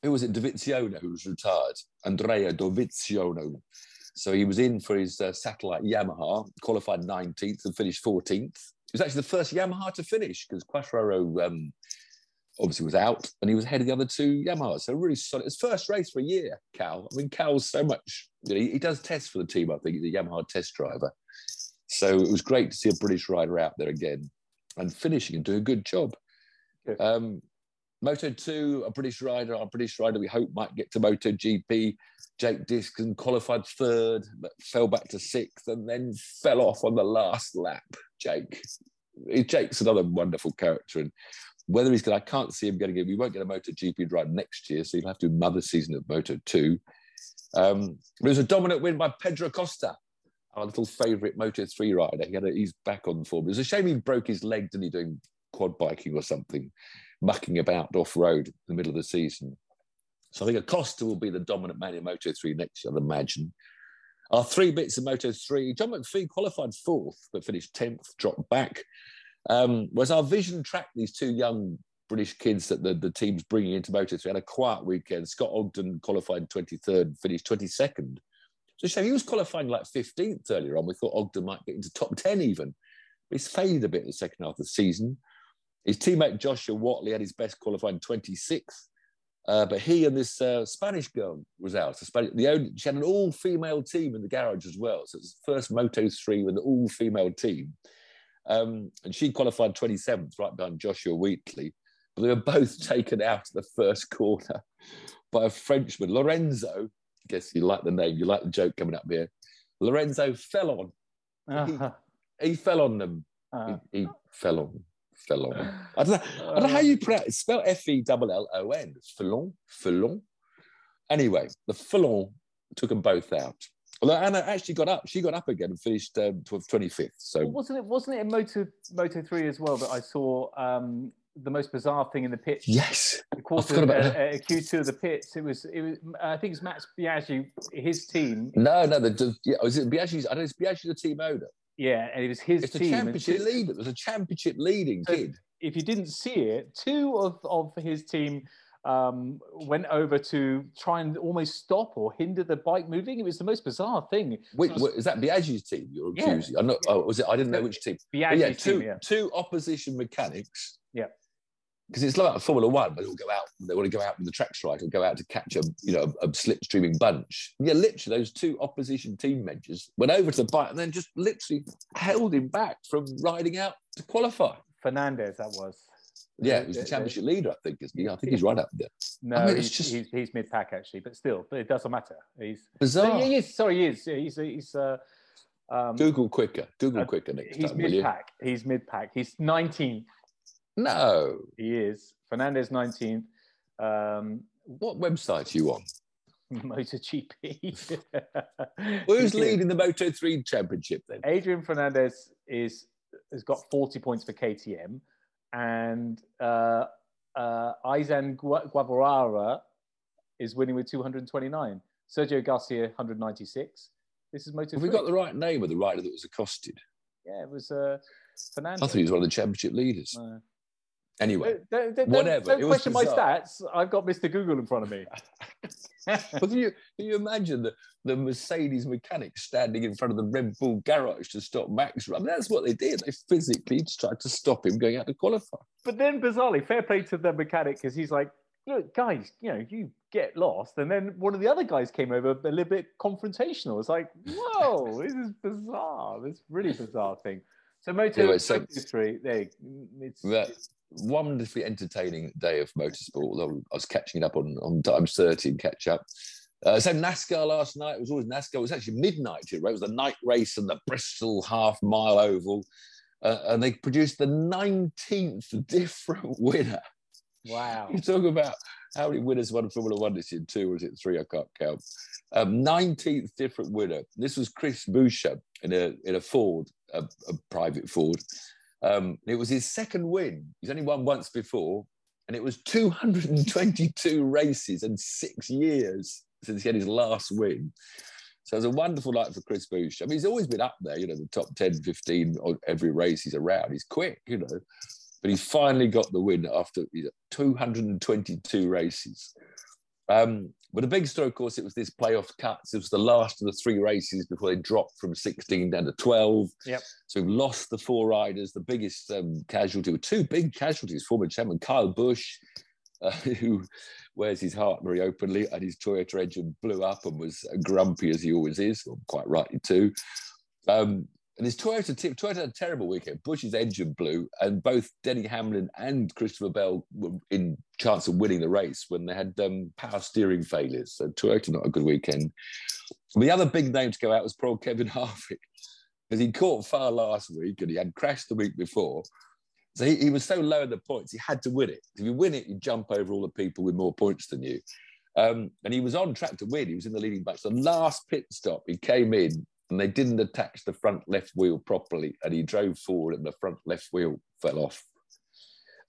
who was it? Dovizioso, who was retired. Andrea Dovizioso. So he was in for his uh, satellite Yamaha, qualified 19th and finished 14th. He was actually the first Yamaha to finish because Quartararo um, obviously was out and he was ahead of the other two Yamahas. So really solid. It's first race for a year, Cal. I mean, Cal's so much, you know, he, he does tests for the team, I think. He's a Yamaha test driver. So it was great to see a British rider out there again and finishing and doing a good job. Um, Moto 2, a British rider, our British rider we hope might get to Moto GP. Jake Dixon qualified third, but fell back to sixth and then fell off on the last lap. Jake. Jake's another wonderful character. And whether he's going I can't see him getting it. We won't get a Moto GP ride next year, so he'll have to do another season of Moto 2. Um, it was a dominant win by Pedro Acosta, our little favourite Moto 3 rider. He had a, he's back on form. It was a shame he broke his leg, didn't he, doing quad biking or something mucking about off road in the middle of the season. So I think Acosta will be the dominant man in Moto 3 next year, I'd imagine. Our three bits of Moto 3, John McPhee qualified fourth, but finished 10th, dropped back. Um, was our VisionTrack these two young British kids that the, the team's bringing into Moto 3 had a quiet weekend. Scott Ogden qualified 23rd, finished 22nd. So he was qualifying like 15th earlier on. We thought Ogden might get into top 10 even. But he's faded a bit in the second half of the season. His teammate Joshua Whatley had his best qualifying 26th, uh, but he and this uh, Spanish girl was out. The, Spanish, the only, she had an all-female team in the garage as well. So it's the first Moto 3 with an all-female team. Um, and she qualified 27th, right behind Joshua Whatley. But they were both [laughs] taken out of the first corner by a Frenchman, Lorenzo. I guess you like the name, you like the joke coming up here. Lorenzo fell on. Uh-huh. He, he, fell on them. Uh-huh. He, he fell on Felon. [sighs] I don't know. I don't know how you pronounce it. Spell F E L L O N. Felon. Felon. Anyway, the Felon took them both out. Although Ana actually got up, she got up again and finished um, 25th. So Well, wasn't it wasn't it in Moto Moto three as well that I saw um, the most bizarre thing in the pits? yes, The quarter about uh, uh, Q2 of the pits. It was it was I think it's Max Biaggi, his team. no, no, the, the yeah, was it Biaggi's? I know it's Biaggi the team owner. Yeah, and it was his It's team. and championship leader. It was a championship leading So- kid. If you didn't see it, two of, of his team um, went over to try and almost stop or hinder the bike moving. It was the most bizarre thing. Wait, So- wait, is that Biaggi's team you're Yeah. I'm not. Oh, was it? I didn't know which team. Biaggi's yeah, two team, yeah. two opposition mechanics. Yeah. Because it's like a Formula One, but they'll go out. They want to go out with the track strike or go out to catch a you know a slipstreaming bunch. Yeah, literally, those two opposition team members went over to the bike and then just literally held him back from riding out to qualify. Fernandez, that was. Yeah, was the championship leader, I think, isn't he? I think he's right up there. No, I mean, he's, just- he's, he's mid pack actually, but still, but it doesn't matter. He's Bizarre. he is sorry, he is. He's he's uh, um, Google quicker. Google Uh, quicker next he's time, will mid pack. He's mid pack. He's 19th. No. He is Fernandez 19th. Um, What website are you on? [laughs] MotoGP. [laughs] Who's leading the Moto 3 championship then? Adrian Fernandez is has got 40 points for KTM, and uh, uh, Guevara is winning with 229. Sergio Garcia 196. This is Moto. Have we got the right name of the rider that was accosted? Yeah, it was uh, I Fernandez. thought he was one of the championship leaders. Anyway, don't, don't, whatever, Don't question my stats. I've got Mr. Google in front of me. [laughs] but can you, can you imagine the, the Mercedes mechanic standing in front of the Red Bull garage to stop Max? I mean, that's what they did. They physically tried to stop him going out to qualify. but then, bizarrely, fair play to the mechanic because he's like, "Look, guys, you know, you get lost." And then one of the other guys came over a little bit confrontational. It's like, "Whoa, [laughs] this is bizarre. This really bizarre thing." So Moto, Anyway, so- there, it's, That wonderfully entertaining day of motorsport. Although I was catching it up on, on times 30 and catch up. Uh, so NASCAR last night it was always NASCAR. It was actually midnight. It was the night race and the Bristol half mile oval. Uh, and they produced the 19th different [laughs] winner. wow. You talk about how many winners won Formula One this year? Two, or was it three? I can't count. Um, 19th different winner. This was Chris Buescher in a in a Ford, a, a private Ford. Um, it was his second win. He's only won once before, and it was 222 [laughs] races and six years since he had his last win. So it was a wonderful night for Chris Buescher. I mean, he's always been up there, you know, the top 10, 15 on every race he's around. He's quick, you know but he finally got the win after you know, 222 races. Um, but the big story, of course, it was this playoff cuts. It was the last of the three races before they dropped from 16 down to 12. Yep. So we've lost the four riders. The biggest um, casualty were two big casualties. Former chairman Kyle Busch, uh, [laughs] who wears his heart very openly, and his Toyota engine blew up and was grumpy as he always is, or quite rightly too. Um, and his Toyota team, Toyota had a terrible weekend. Busch's engine blew, and both Denny Hamlin and Christopher Bell were in chance of winning the race when they had um, power steering failures. So Toyota not a good weekend. The other big name to go out was poor Kevin [laughs] Harvick, because he caught fire last week and he had crashed the week before. So he, he was so low in the points, he had to win it. If you win it, you jump over all the people with more points than you. Um, and he was on track to win. He was in the leading batch. The last pit stop, he came in and they didn't attach the front left wheel properly, and he drove forward, and the front left wheel fell off.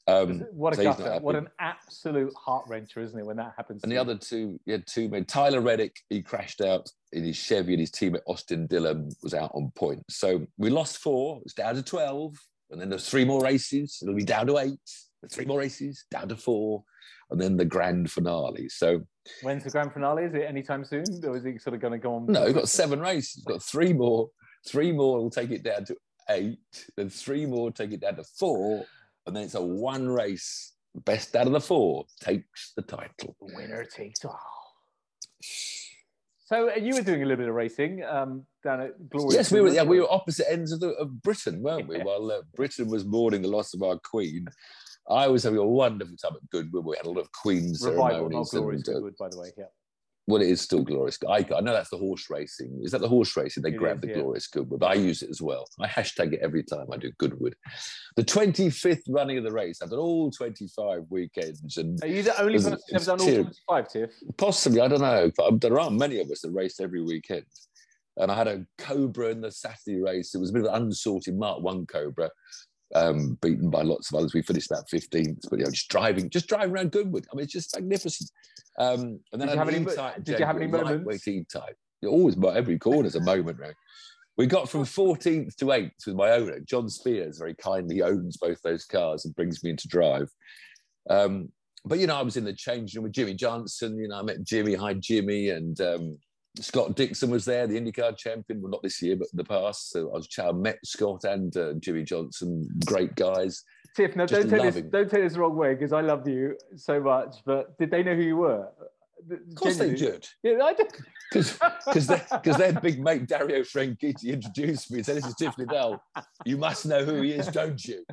Um, what a so gutter. What an absolute heart wrencher, isn't it, when that happens? and the you? other two, you had two men. Tyler Reddick, he crashed out in his Chevy, and his teammate Austin Dillon was out on points. So we lost four. It's down to twelve, and then there's three more races. It'll be down to eight. Three more races, down to four, and then the grand finale. So When's the grand finale? Is it anytime soon? Or is it sort of going to go on? no, we've got seven races. We've got three more. Three more will take it down to eight. Then three more take it down to four, and then it's a one race. Best out of the four takes the title. The Winner takes all. So uh, you were doing a little bit of racing um, down at Glory. Yes, we were. Yeah, we were opposite ends of, the, of Britain, weren't we? Yeah. While uh, Britain was mourning the loss of our Queen, I was having a wonderful time at Goodwood. We had a lot of Queen's Revival, ceremonies. not Glory, and, uh, Goodwood, by the way. Yeah. Well, it is still glorious. I, I know that's the horse racing. Is that the horse racing? They It grab is, the yeah. glorious Goodwood. I use it as well. I hashtag it every time I do Goodwood. The 25th running of the race. I've done all 25 weekends and Are you the only person who's ever done all 25, Tiff? possibly, I don't know, but there aren't many of us that race every weekend. And I had a Cobra in the Saturday race. It was a bit of an unsorted Mark One Cobra, um, beaten by lots of others. We finished about 15th, but you know, just driving, just driving around Goodwood. I mean, it's just magnificent. Um, and then Did I you have an any E-type did you have any moments? lightweight E-type. Always, but every corner's a moment, right? We got from 14th to 8th with my owner. John Spears very kindly owns both those cars and brings me in to drive. Um, but you know, I was in the change room with Jimmie Johnson. You know, I met Jimmy. Hi, Jimmy, and um, Scott Dixon was there, the IndyCar champion. Well, not this year, but in the past. So I was I met Scott and uh, Jimmie Johnson. Great guys. Tiff, now Just don't take, this, don't take this the wrong way because I love you so much, but did they know who you were? Of course they did, Yeah, I did. because because their big mate Dario Franchitti introduced me and said, "This is Tiff Needell. You must know who he is, don't you?"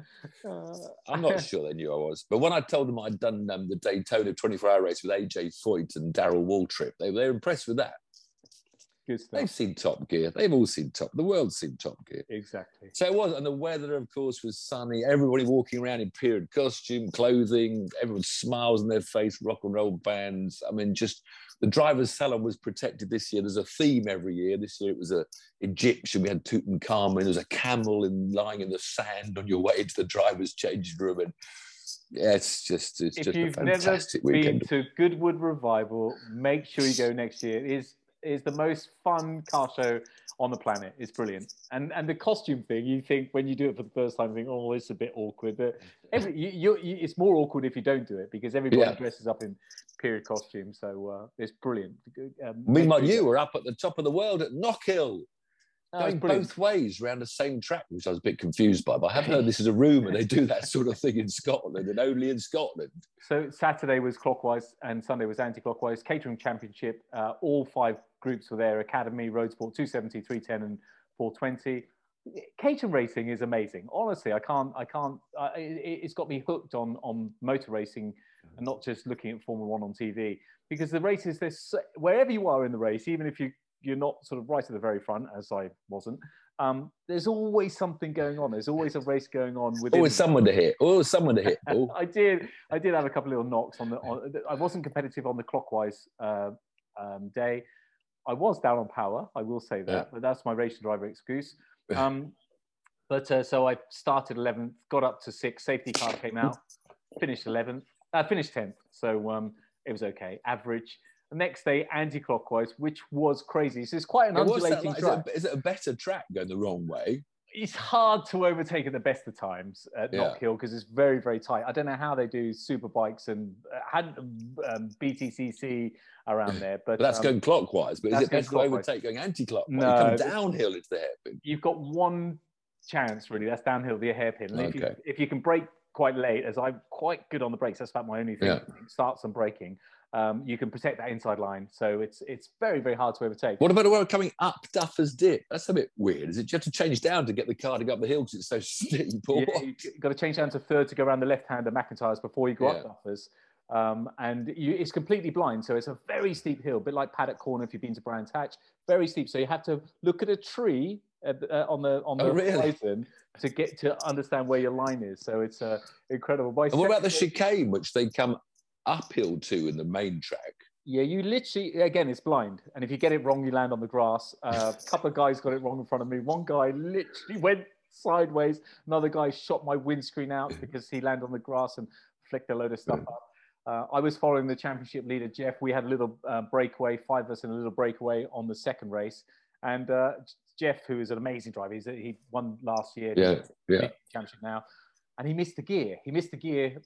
Uh, I'm not sure they knew I was, but when I told them I'd done um, the Daytona 24-hour race with AJ Foyt and Darrell Waltrip, they, they were impressed with that. Good stuff. They've seen Top Gear. They've all seen Top. The world's seen Top Gear. Exactly. So it was, and the weather, of course, was sunny. Everybody walking around in period costume, clothing. Everyone smiles on their face. Rock and roll bands. I mean, just the driver's salon was protected this year. There's a theme every year. This year it was a Egyptian. We had Tutankhamun. There was a camel in lying in the sand on your way into the driver's changing room, and yeah, it's just it's If just a you've never fantastic been weekend. to Goodwood Revival, make sure you go next year. It is is the most fun car show on the planet. It's brilliant. And and the costume thing, you think when you do it for the first time, you think, oh, it's a bit awkward. But every you, you, it's more awkward if you don't do it because everybody Yeah. dresses up in period costume. So uh, it's brilliant. Um, Meanwhile, you were up at the top of the world at Knockhill. Oh, going both ways around the same track, which I was a bit confused by. But I have heard this is a rumour they do that sort of thing in Scotland and only in Scotland. So Saturday was clockwise and Sunday was anti-clockwise. Caterham Championship, uh, all five groups were there: Academy, Road Sport, 270, 310, and 420. Caterham racing is amazing. Honestly, I can't, I can't. Uh, it, it's got me hooked on on motor racing, and not just looking at Formula One on TV. Because the races, there's so, wherever you are in the race, even if you you're not sort of right at the very front, as I wasn't. Um, there's always something going on. There's always a race going on within. Always someone to hit. Always someone to hit. Paul. [laughs] I did. I did have a couple of little knocks on the. On, I wasn't competitive on the clockwise uh, um, day. I was down on power. I will say that, Yeah. but that's my racing driver excuse. [laughs] Um, but uh, so I started 11th, got up to sixth. Safety car came out, finished 11th. Uh, finished 10th. So um, it was okay. Average. The next day, anti-clockwise, which was crazy. So it's quite an Yeah, undulating like? Is, track it, is it a better track going the wrong way? It's hard to overtake at the best of times at Yeah. Knockhill because it's very, very tight. I don't know how they do super bikes and uh, had um, BTCC around there, but But that's um, going clockwise. But is it better to overtake going anti-clockwise? No, you come it's- downhill into the hairpin. you've got one chance really. That's downhill, the hairpin. And if you if you can break quite late, as I'm quite good on the brakes, that's about my only thing. Yeah. Starts and braking. Um, you can protect that inside line, so it's it's very very hard to overtake. What about the one coming up Duffus Dip? That's a bit weird. Is it you have to change down to get the car to go up the hill because it's so [laughs] steep? Or Yeah, you've got to change down to third to go around the left hand of McIntyre's before you go Yeah. up Duffus. Um, and you, it's completely blind, so it's a very steep hill, a bit like Paddock Corner if you've been to Brands Hatch. Very steep, so you have to look at a tree at the- uh, on the on the Oh, really? horizon to get to understand where your line is. So it's uh, incredible. By And what about the chicane, which they come uphill to in the main track? Yeah, you literally again, it's blind, and if you get it wrong, you land on the grass. Uh, a [laughs] couple of guys got it wrong in front of me. One guy literally went sideways. Another guy shot my windscreen out because he landed on the grass and flicked a load of stuff up. Uh, I was following the championship leader Jeff. We had a little uh, breakaway, five of us in a little breakaway on the second race, and uh, Jeff, who is an amazing driver, he's, he won last year. Yeah, yeah. championship now, and he missed the gear. He missed the gear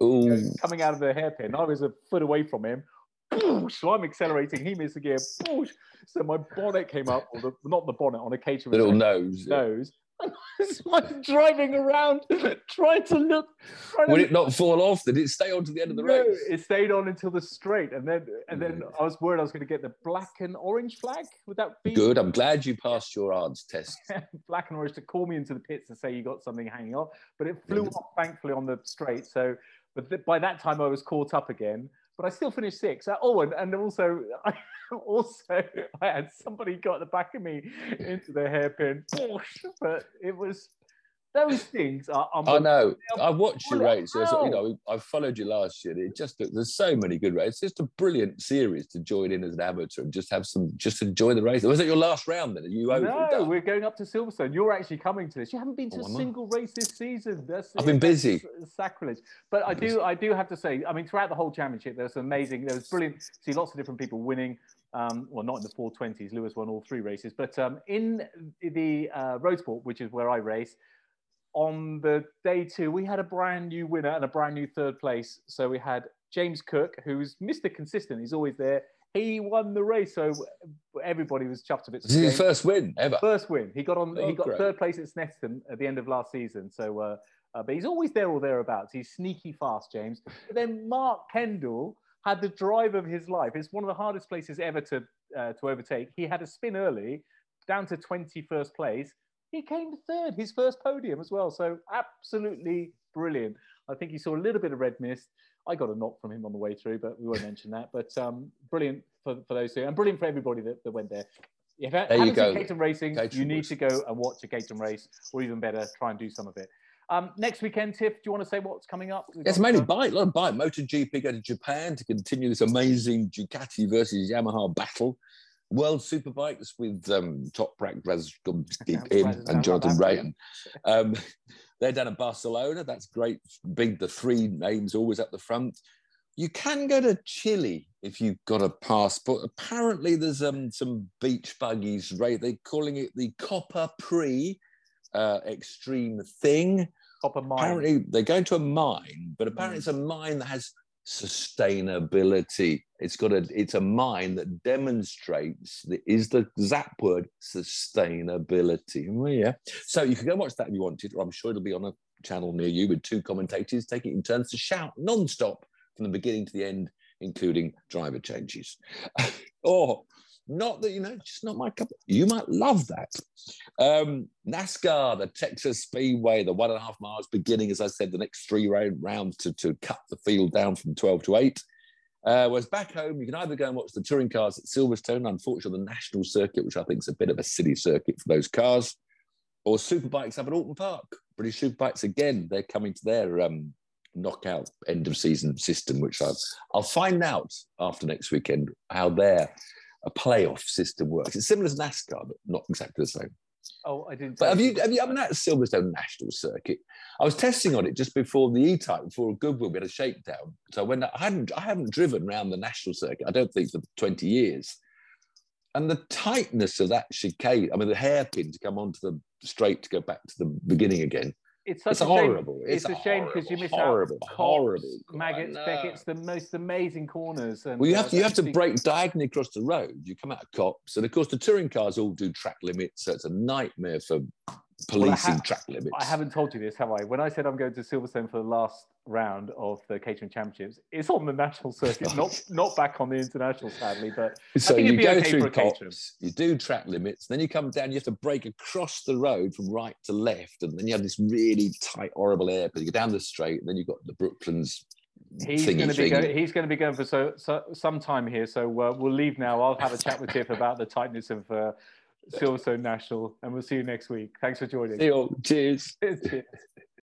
coming out of the hairpin. I was a foot away from him. So I'm accelerating. He missed the gear. So my bonnet came up, or the, not the bonnet, on the little nose. nose. So I'm driving around, trying to look. Trying to Would it not fall off? Did it stay on to the end of the no, race? it stayed on until the straight, and then and then mm. I was worried I was going to get the black and orange flag. Would that be Good. I'm glad you passed your odds test. [laughs] black and orange to call me into the pits and say you got something hanging off? But it flew mm. off thankfully on the straight. So, but th- by that time I was caught up again. But I still finished sixth. Oh, and, and also, I, [laughs] also, I had somebody got the back of me into the hairpin, but it was those things are. I know. I watched your race. You know, I followed you last year. It just there's so many good races. It's just a brilliant series to join in as an amateur and just have some, just enjoy the race. Was it your last round then? Are you over? No, we're going up to Silverstone. You're actually coming to this. You haven't been to oh, a single race this season. That's, I've been busy. Sacrilege. But I do, I do have to say. I mean, throughout the whole championship, there's amazing. There was brilliant. See lots of different people winning. Um, well, not in the 420s. Lewis won all three races, but um, in the uh, road sport, which is where I race, on the day two, we had a brand new winner and a brand new third place. So we had James Cook, who's Mr. Consistent. He's always there. He won the race, so everybody was chuffed a bit. This is his first win ever. First win. He got on. Oh, he got great. third place at Snetterton at the end of last season. So, uh, uh, but he's always there or thereabouts. He's sneaky fast, James. But then Mark Kendall had the drive of his life. It's one of the hardest places ever to uh, to overtake. He had a spin early, down to 21st place, he came third, his first podium as well. So absolutely brilliant. I think he saw a little bit of red mist. I got a knock from him on the way through, but we won't mention that. But um, brilliant for, for those two, and brilliant for everybody that, that went there. If there you go. Caterham Racing, you need to go and watch a Caterham race, or even better, try and do some of it. Um, next weekend, Tiff, do you want to say what's coming up? We've it's mainly bike, a lot of bike. MotoGP go to Japan to continue this amazing Ducati versus Yamaha battle. World Superbikes with um, Toprak Razgobin [laughs] and Jonathan Rea. Um, [laughs] they're down in Barcelona. That's great. Big, the three names always at the front. You can go to Chile if you've got a passport. Apparently, there's um, some beach buggies. Right, they're calling it the Copper Pre uh, Extreme Thing. Copper mine. Apparently, they're going to a mine, but apparently, mm. it's a mine that has sustainability. It's got a it's a mind that demonstrates that is the zap word sustainability. Yeah. So you can go watch that if you wanted, or I'm sure it'll be on a channel near you with two commentators taking in turns to shout non-stop from the beginning to the end, including driver changes. [laughs] or not that you know, just not my cup. You might love that. Um, NASCAR, the Texas Speedway, the one and a half miles beginning, as I said, the next three round rounds to, to cut the field down from 12 to 8. Uh, whereas back home, you can either go and watch the touring cars at Silverstone, unfortunately, the national circuit, which I think is a bit of a silly circuit for those cars, or Superbikes up at Oulton Park. British Superbikes, again, they're coming to their um, knockout end of season system, which I'll, I'll find out after next weekend how they're a playoff system works. It's similar to NASCAR, but not exactly the same. Oh, I didn't. But have you have you ever at Silverstone National Circuit? I was testing on it just before the E-Type, before a Goodwood, we had a shakedown. So when I hadn't I haven't driven around the National Circuit, I don't think for 20 years. And the tightness of that chicane, I mean, the hairpin to come onto the straight to go back to the beginning again it's such it's a horrible. Shame. It's, it's a shame because you miss horrible, out horrible, Maggotts, Becketts, the most amazing corners. And, well, you have uh, to you have to break diagonally across the road. You come out of Copse, and of course the touring cars all do track limits, so it's a nightmare for policing well, track limits. I haven't told you this, have I? When I said I'm going to Silverstone for the last round of the Caterham Championships, it's on the national circuit, [laughs] not not back on the international, sadly. But so you go okay through Copse, you do track limits, then you come down, you have to break across the road from right to left, and then you have this really tight, horrible air. But you go down the straight, and then you've got the Brooklands He's going to be going. He's going to be going for so, so some time here. So uh, we'll leave now. I'll have a chat with Tiff about the tightness of uh, Silverstone National, and we'll see you next week. Thanks for joining. See you all. Cheers. [laughs] Cheers.